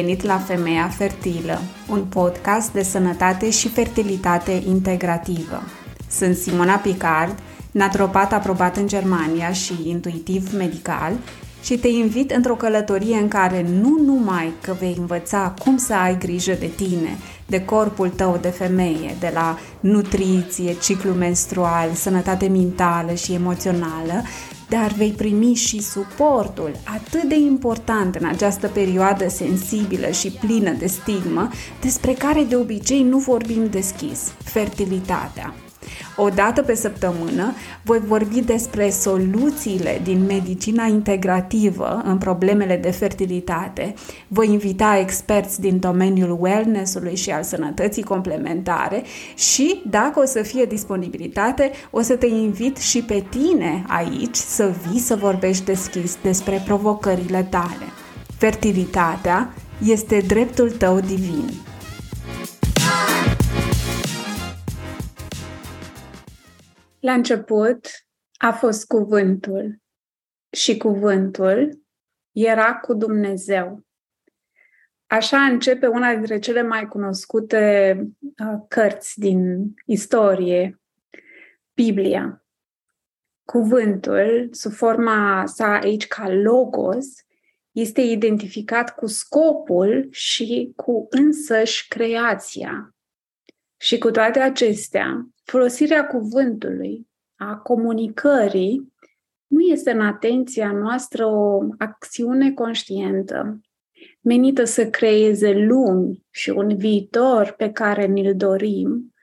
venit la Femeia Fertilă, un podcast de sănătate și fertilitate integrativă. Sunt Simona Picard, naturopat aprobat în Germania și intuitiv medical și te invit într-o călătorie în care nu numai că vei învăța cum să ai grijă de tine, de corpul tău de femeie, de la nutriție, ciclu menstrual, sănătate mentală și emoțională, dar vei primi și suportul atât de important în această perioadă sensibilă și plină de stigmă, despre care de obicei nu vorbim deschis, fertilitatea. O dată pe săptămână voi vorbi despre soluțiile din medicina integrativă în problemele de fertilitate. Voi invita experți din domeniul wellness-ului și al sănătății complementare și, dacă o să fie disponibilitate, o să te invit și pe tine aici să vii să vorbești deschis despre provocările tale. Fertilitatea este dreptul tău divin. La început a fost cuvântul și cuvântul era cu Dumnezeu. Așa începe una dintre cele mai cunoscute uh, cărți din istorie, Biblia. Cuvântul, sub forma sa aici ca logos, este identificat cu scopul și cu însăși creația. Și cu toate acestea, folosirea cuvântului, a comunicării, nu este în atenția noastră o acțiune conștientă, menită să creeze lumi și un viitor pe care ni-l dorim,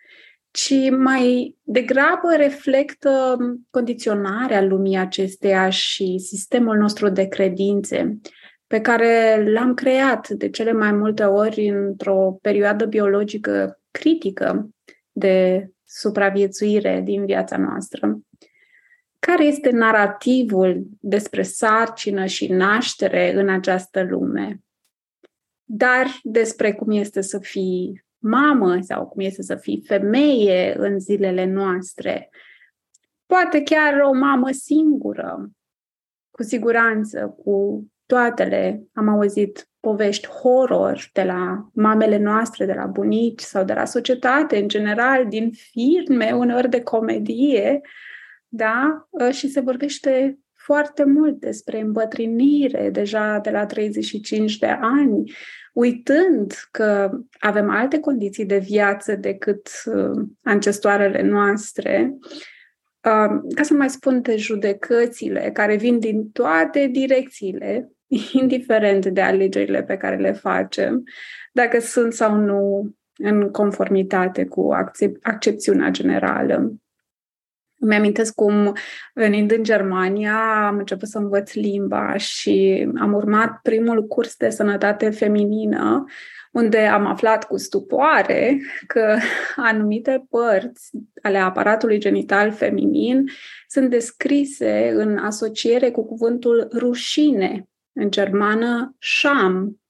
ci mai degrabă reflectă condiționarea lumii acesteia și sistemul nostru de credințe, pe care l-am creat de cele mai multe ori într-o perioadă biologică critică de supraviețuire din viața noastră. Care este narativul despre sarcină și naștere în această lume? Dar despre cum este să fii mamă sau cum este să fii femeie în zilele noastre. Poate chiar o mamă singură, cu siguranță, cu toatele. Am auzit povești horror de la mamele noastre, de la bunici sau de la societate în general, din filme, uneori de comedie, da? Ă, și se vorbește foarte mult despre îmbătrânire deja de la 35 de ani, uitând că avem alte condiții de viață decât ă, ancestoarele noastre, ă, ca să mai spun de judecățile care vin din toate direcțiile, indiferent de alegerile pe care le facem, dacă sunt sau nu în conformitate cu accep- accepțiunea generală. Îmi amintesc cum, venind în Germania, am început să învăț limba și am urmat primul curs de sănătate feminină, unde am aflat cu stupoare că anumite părți ale aparatului genital feminin sunt descrise în asociere cu cuvântul rușine în germană sham,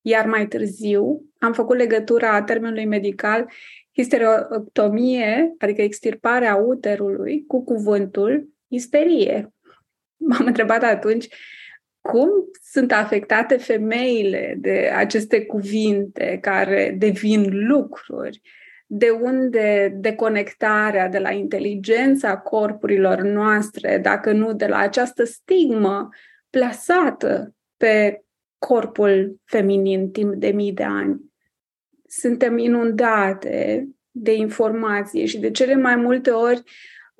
iar mai târziu am făcut legătura termenului medical histerectomie, adică extirparea uterului, cu cuvântul isterie. M-am întrebat atunci cum sunt afectate femeile de aceste cuvinte care devin lucruri, de unde deconectarea de la inteligența corpurilor noastre, dacă nu de la această stigmă plasată pe corpul feminin timp de mii de ani. Suntem inundate de informație și de cele mai multe ori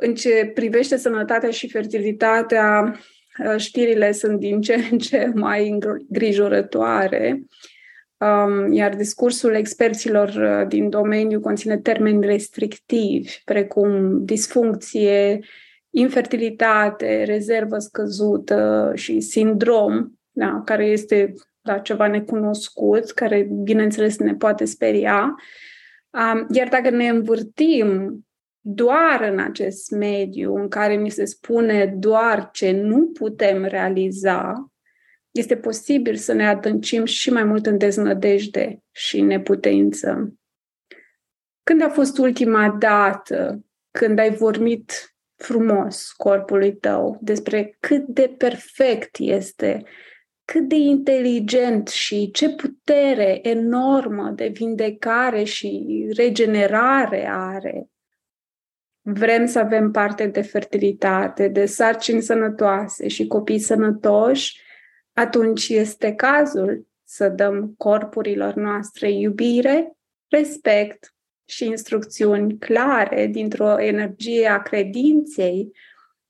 în ce privește sănătatea și fertilitatea, uh, știrile sunt din ce în ce mai îngrijorătoare, um, iar discursul experților uh, din domeniu conține termeni restrictivi, precum disfuncție, infertilitate, rezervă scăzută și sindrom, da, care este da, ceva necunoscut, care, bineînțeles, ne poate speria. Iar dacă ne învârtim doar în acest mediu în care mi se spune doar ce nu putem realiza, este posibil să ne adâncim și mai mult în deznădejde și neputință. Când a fost ultima dată când ai vorbit frumos corpului tău, despre cât de perfect este cât de inteligent și ce putere enormă de vindecare și regenerare are. Vrem să avem parte de fertilitate, de sarcini sănătoase și copii sănătoși, atunci este cazul să dăm corpurilor noastre iubire, respect și instrucțiuni clare dintr-o energie a credinței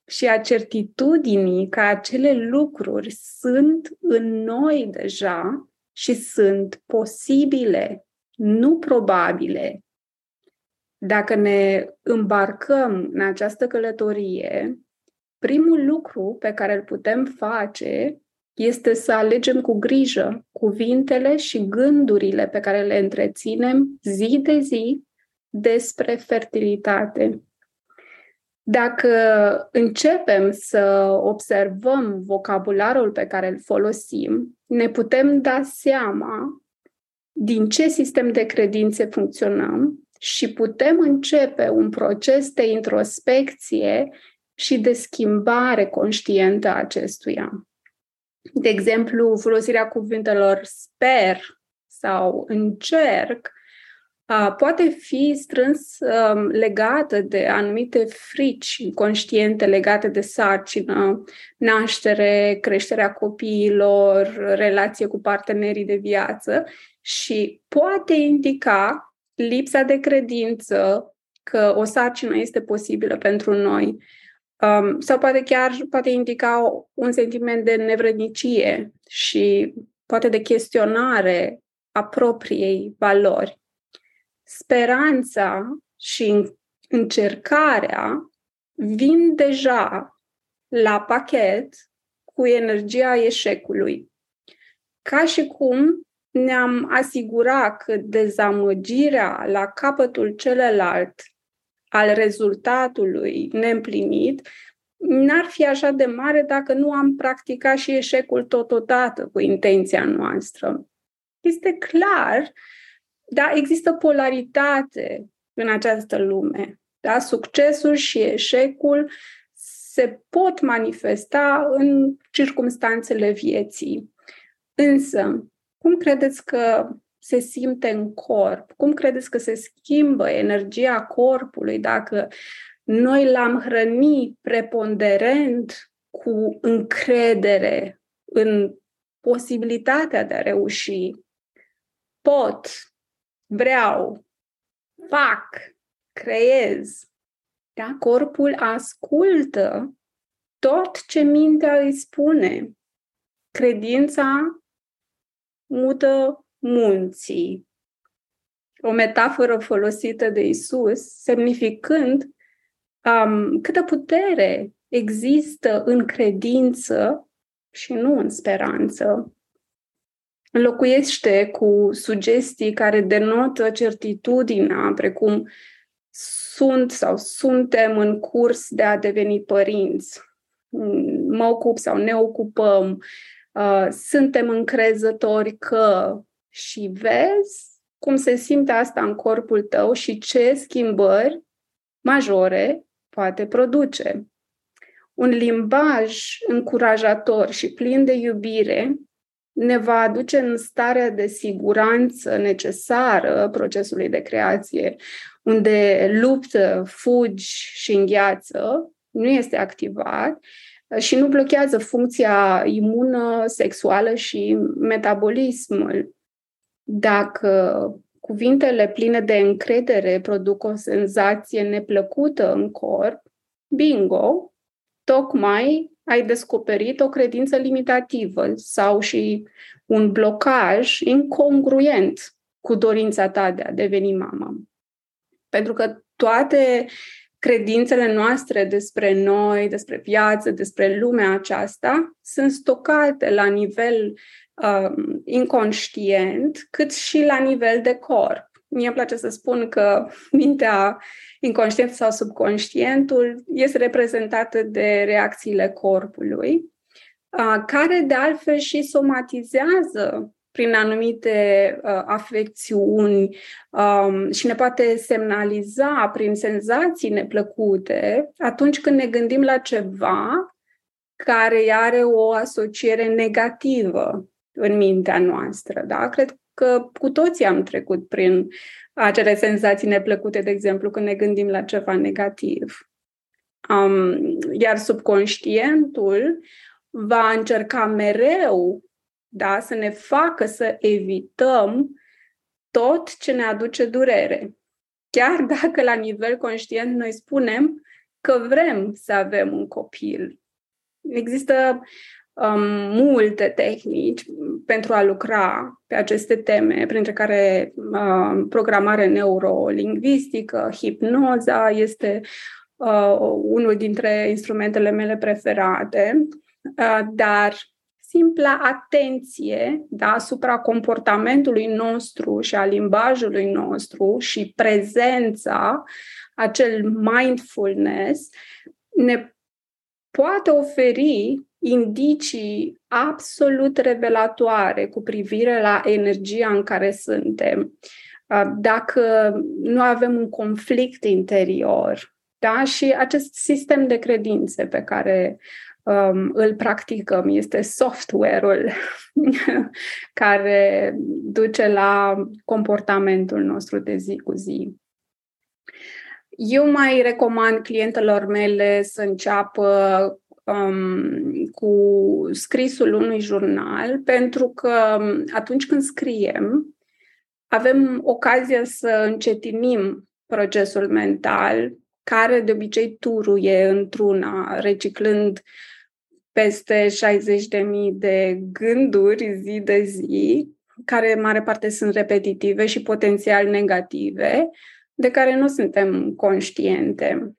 și a certitudinii că acele lucruri sunt în noi deja și sunt posibile, nu probabile. Dacă ne îmbarcăm în această călătorie, primul lucru pe care îl putem face este să alegem cu grijă cuvintele și gândurile pe care le întreținem zi de zi despre fertilitate. Dacă începem să observăm vocabularul pe care îl folosim, ne putem da seama din ce sistem de credințe funcționăm și putem începe un proces de introspecție și de schimbare conștientă a acestuia. De exemplu, folosirea cuvintelor sper sau încerc poate fi strâns um, legată de anumite frici conștiente legate de sarcină, naștere, creșterea copiilor, relație cu partenerii de viață și poate indica lipsa de credință că o sarcină este posibilă pentru noi. Um, sau poate chiar poate indica un sentiment de nevrednicie și poate de chestionare a propriei valori speranța și încercarea vin deja la pachet cu energia eșecului. Ca și cum ne-am asigurat că dezamăgirea la capătul celălalt al rezultatului neîmplinit n-ar fi așa de mare dacă nu am practicat și eșecul totodată cu intenția noastră. Este clar da, există polaritate în această lume. Da? Succesul și eșecul se pot manifesta în circumstanțele vieții. Însă, cum credeți că se simte în corp? Cum credeți că se schimbă energia corpului dacă noi l-am hrănit preponderent cu încredere în posibilitatea de a reuși? Pot, vreau, fac, creez. Da? Corpul ascultă tot ce mintea îi spune. Credința mută munții. O metaforă folosită de Isus, semnificând um, câtă putere există în credință și nu în speranță înlocuiește cu sugestii care denotă certitudinea, precum sunt sau suntem în curs de a deveni părinți, mă ocup sau ne ocupăm, uh, suntem încrezători că și vezi cum se simte asta în corpul tău și ce schimbări majore poate produce. Un limbaj încurajator și plin de iubire ne va aduce în starea de siguranță necesară procesului de creație, unde luptă, fugi și îngheață, nu este activat și nu blochează funcția imună, sexuală și metabolismul. Dacă cuvintele pline de încredere produc o senzație neplăcută în corp, bingo, tocmai ai descoperit o credință limitativă sau și un blocaj incongruent cu dorința ta de a deveni mamă. Pentru că toate credințele noastre despre noi, despre viață, despre lumea aceasta sunt stocate la nivel um, inconștient, cât și la nivel de corp. Mie îmi place să spun că mintea inconștientul sau subconștientul este reprezentată de reacțiile corpului, care de altfel și somatizează prin anumite uh, afecțiuni um, și ne poate semnaliza prin senzații neplăcute atunci când ne gândim la ceva care are o asociere negativă în mintea noastră. Da? Cred că cu toții am trecut prin acele senzații neplăcute, de exemplu, când ne gândim la ceva negativ. Um, iar subconștientul va încerca mereu da, să ne facă să evităm tot ce ne aduce durere. Chiar dacă la nivel conștient noi spunem că vrem să avem un copil. Există um, multe tehnici pentru a lucra pe aceste teme, printre care uh, programare neurolingvistică, hipnoza este uh, unul dintre instrumentele mele preferate, uh, dar simpla atenție da, asupra comportamentului nostru și a limbajului nostru și prezența, acel mindfulness, ne poate oferi indicii absolut revelatoare cu privire la energia în care suntem. Dacă nu avem un conflict interior, da? și acest sistem de credințe pe care um, îl practicăm este software-ul care duce la comportamentul nostru de zi cu zi. Eu mai recomand clientelor mele să înceapă um, cu scrisul unui jurnal, pentru că um, atunci când scriem, avem ocazia să încetinim procesul mental, care de obicei turuie într-una, reciclând peste 60.000 de gânduri zi de zi, care în mare parte sunt repetitive și potențial negative, de care nu suntem conștiente.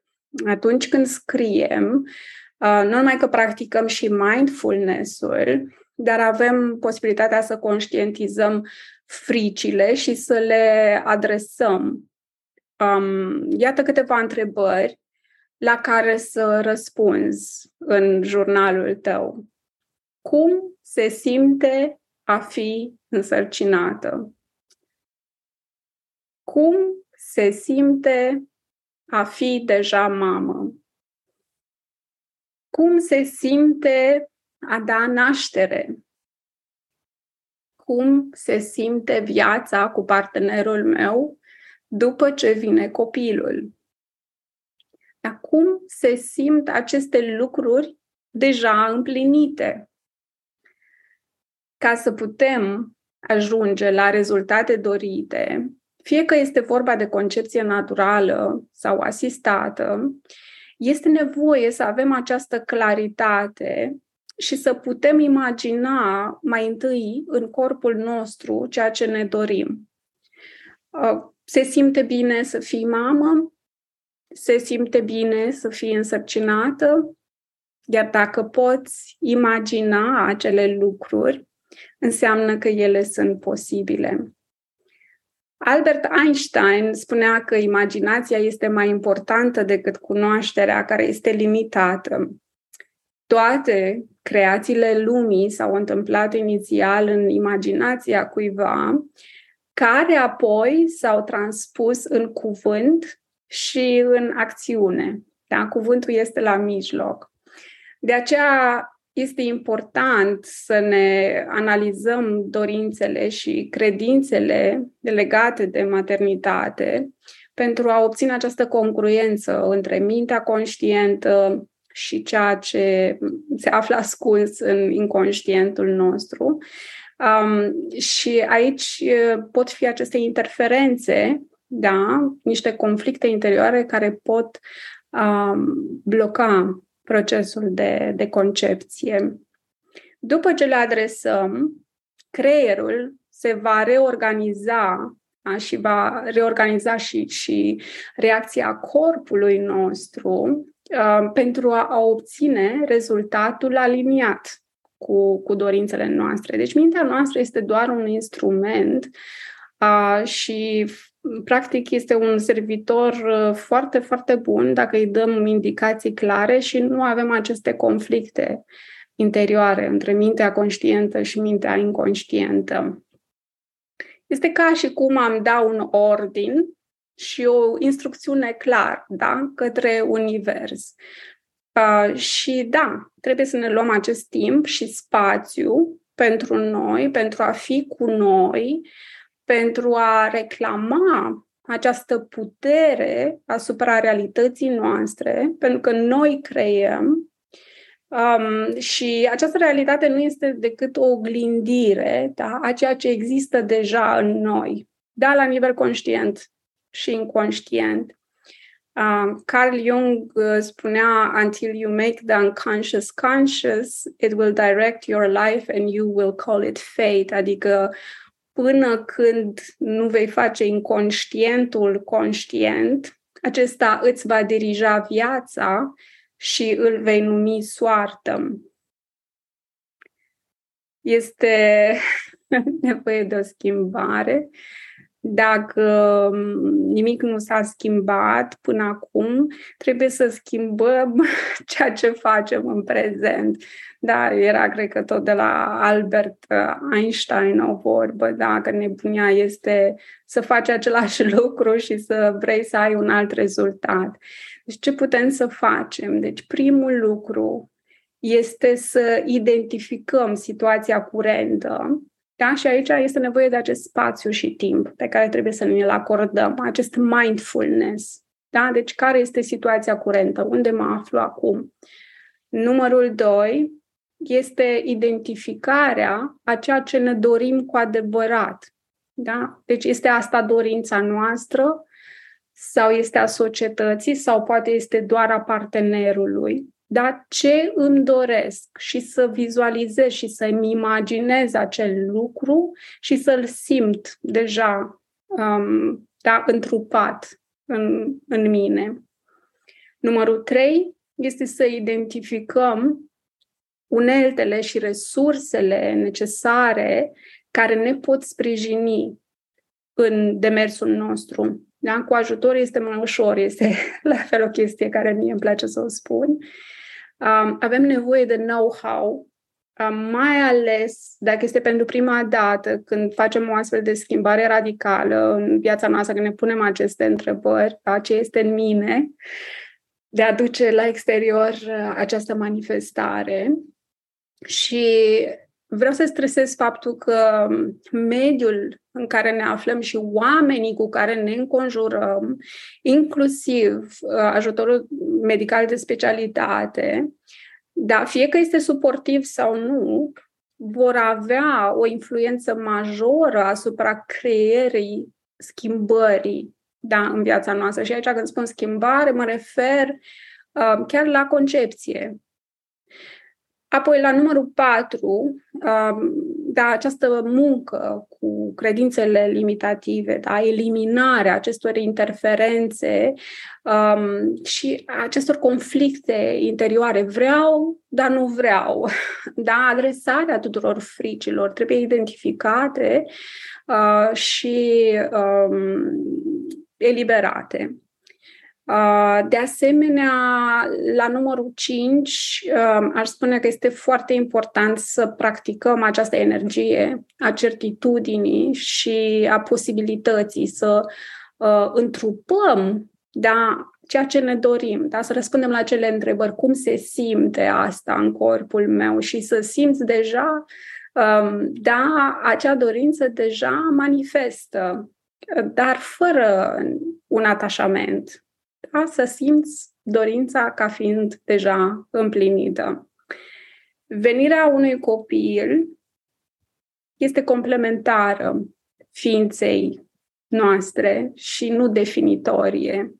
Atunci când scriem, Uh, nu numai că practicăm și mindfulness-ul, dar avem posibilitatea să conștientizăm fricile și să le adresăm. Um, iată câteva întrebări la care să răspunzi în jurnalul tău. Cum se simte a fi însărcinată? Cum se simte a fi deja mamă? Cum se simte a da naștere, cum se simte viața cu partenerul meu după ce vine copilul. Dar cum se simt aceste lucruri deja împlinite? Ca să putem ajunge la rezultate dorite, fie că este vorba de concepție naturală sau asistată, este nevoie să avem această claritate și să putem imagina mai întâi în corpul nostru ceea ce ne dorim. Uh, se simte bine să fii mamă? Se simte bine să fii însărcinată? Iar dacă poți imagina acele lucruri, înseamnă că ele sunt posibile. Albert Einstein spunea că imaginația este mai importantă decât cunoașterea, care este limitată. Toate creațiile lumii s-au întâmplat inițial în imaginația cuiva, care apoi s-au transpus în cuvânt și în acțiune. Da? Cuvântul este la mijloc. De aceea este important să ne analizăm dorințele și credințele legate de maternitate pentru a obține această congruență între mintea conștientă și ceea ce se află ascuns în inconștientul nostru. Um, și aici pot fi aceste interferențe, da, niște conflicte interioare care pot um, bloca procesul de, de concepție. După ce le adresăm, creierul se va reorganiza a, și va reorganiza și, și reacția corpului nostru a, pentru a, a obține rezultatul aliniat cu, cu dorințele noastre. Deci mintea noastră este doar un instrument a, și practic este un servitor uh, foarte, foarte bun dacă îi dăm indicații clare și nu avem aceste conflicte interioare între mintea conștientă și mintea inconștientă. Este ca și cum am da un ordin și o instrucțiune clar da, către univers. Uh, și da, trebuie să ne luăm acest timp și spațiu pentru noi, pentru a fi cu noi, pentru a reclama această putere asupra realității noastre, pentru că noi creăm um, și această realitate nu este decât o oglindire da, a ceea ce există deja în noi, da, la nivel conștient și inconștient. Um, Carl Jung uh, spunea, until you make the unconscious conscious, it will direct your life and you will call it fate, adică până când nu vei face inconștientul conștient, acesta îți va dirija viața și îl vei numi soartă. Este nevoie de o schimbare dacă mm, nimic nu s-a schimbat până acum, trebuie să schimbăm ceea ce facem în prezent. Da, era, cred că tot de la Albert Einstein o vorbă, da, că nebunia este să faci același lucru și să vrei să ai un alt rezultat. Deci ce putem să facem? Deci primul lucru este să identificăm situația curentă da? Și aici este nevoie de acest spațiu și timp pe care trebuie să ne-l acordăm, acest mindfulness. Da? Deci care este situația curentă? Unde mă aflu acum? Numărul doi este identificarea a ceea ce ne dorim cu adevărat. Da? Deci este asta dorința noastră sau este a societății sau poate este doar a partenerului dar ce îmi doresc și să vizualizez și să-mi imaginez acel lucru și să-l simt deja um, da, întrupat în, în mine. Numărul trei este să identificăm uneltele și resursele necesare care ne pot sprijini în demersul nostru. Da? Cu ajutor este mai ușor, este la fel o chestie care mie îmi place să o spun. Um, avem nevoie de know-how, um, mai ales dacă este pentru prima dată când facem o astfel de schimbare radicală în viața noastră, când ne punem aceste întrebări, da, ce este în mine, de a duce la exterior uh, această manifestare. Și vreau să stresez faptul că mediul în care ne aflăm și oamenii cu care ne înconjurăm, inclusiv uh, ajutorul medical de specialitate, da, fie că este suportiv sau nu, vor avea o influență majoră asupra creierii schimbării da, în viața noastră. Și aici când spun schimbare, mă refer uh, chiar la concepție. Apoi, la numărul 4, um, da, această muncă cu credințele limitative, da, eliminarea acestor interferențe um, și acestor conflicte interioare. Vreau, dar nu vreau. Da, adresarea tuturor fricilor trebuie identificate uh, și um, eliberate. De asemenea, la numărul 5, aș spune că este foarte important să practicăm această energie a certitudinii și a posibilității să întrupăm da, ceea ce ne dorim, da? să răspundem la cele întrebări, cum se simte asta în corpul meu și să simți deja, da, acea dorință deja manifestă, dar fără un atașament da? să simți dorința ca fiind deja împlinită. Venirea unui copil este complementară ființei noastre și nu definitorie.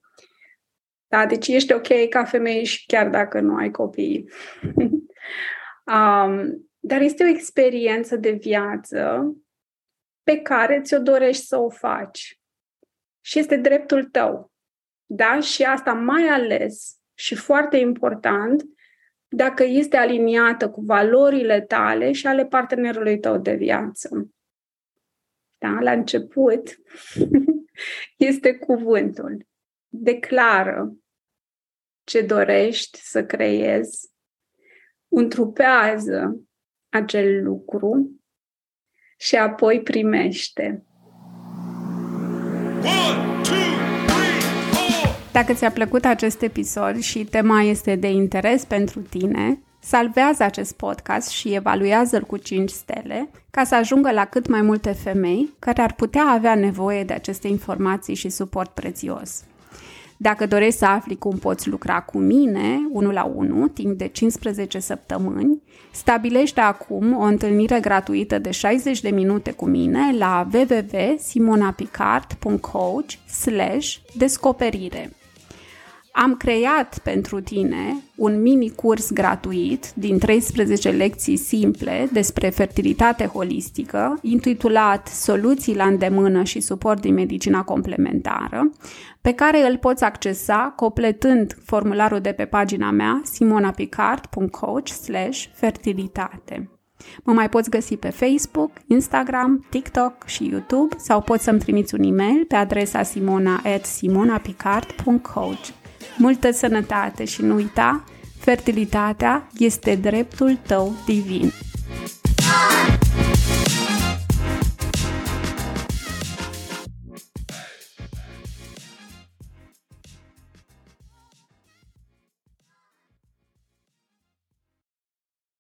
Da, deci ești ok ca femeie și chiar dacă nu ai copii. um, dar este o experiență de viață pe care ți-o dorești să o faci. Și este dreptul tău. Da? Și asta mai ales și foarte important, dacă este aliniată cu valorile tale și ale partenerului tău de viață. Da? La început este cuvântul. Declară ce dorești să creezi, întrupează acel lucru și apoi primește. One, two. Dacă ți-a plăcut acest episod și tema este de interes pentru tine, salvează acest podcast și evaluează-l cu 5 stele ca să ajungă la cât mai multe femei care ar putea avea nevoie de aceste informații și suport prețios. Dacă dorești să afli cum poți lucra cu mine, unul la unul, timp de 15 săptămâni, stabilește acum o întâlnire gratuită de 60 de minute cu mine la www.simonapicard.coach descoperire. Am creat pentru tine un mini curs gratuit din 13 lecții simple despre fertilitate holistică, intitulat Soluții la îndemână și suport din medicina complementară, pe care îl poți accesa completând formularul de pe pagina mea simonapicard.coach fertilitate. Mă mai poți găsi pe Facebook, Instagram, TikTok și YouTube sau poți să-mi trimiți un e-mail pe adresa simona.simonapicard.coach multă sănătate și nu uita, fertilitatea este dreptul tău divin. Ah!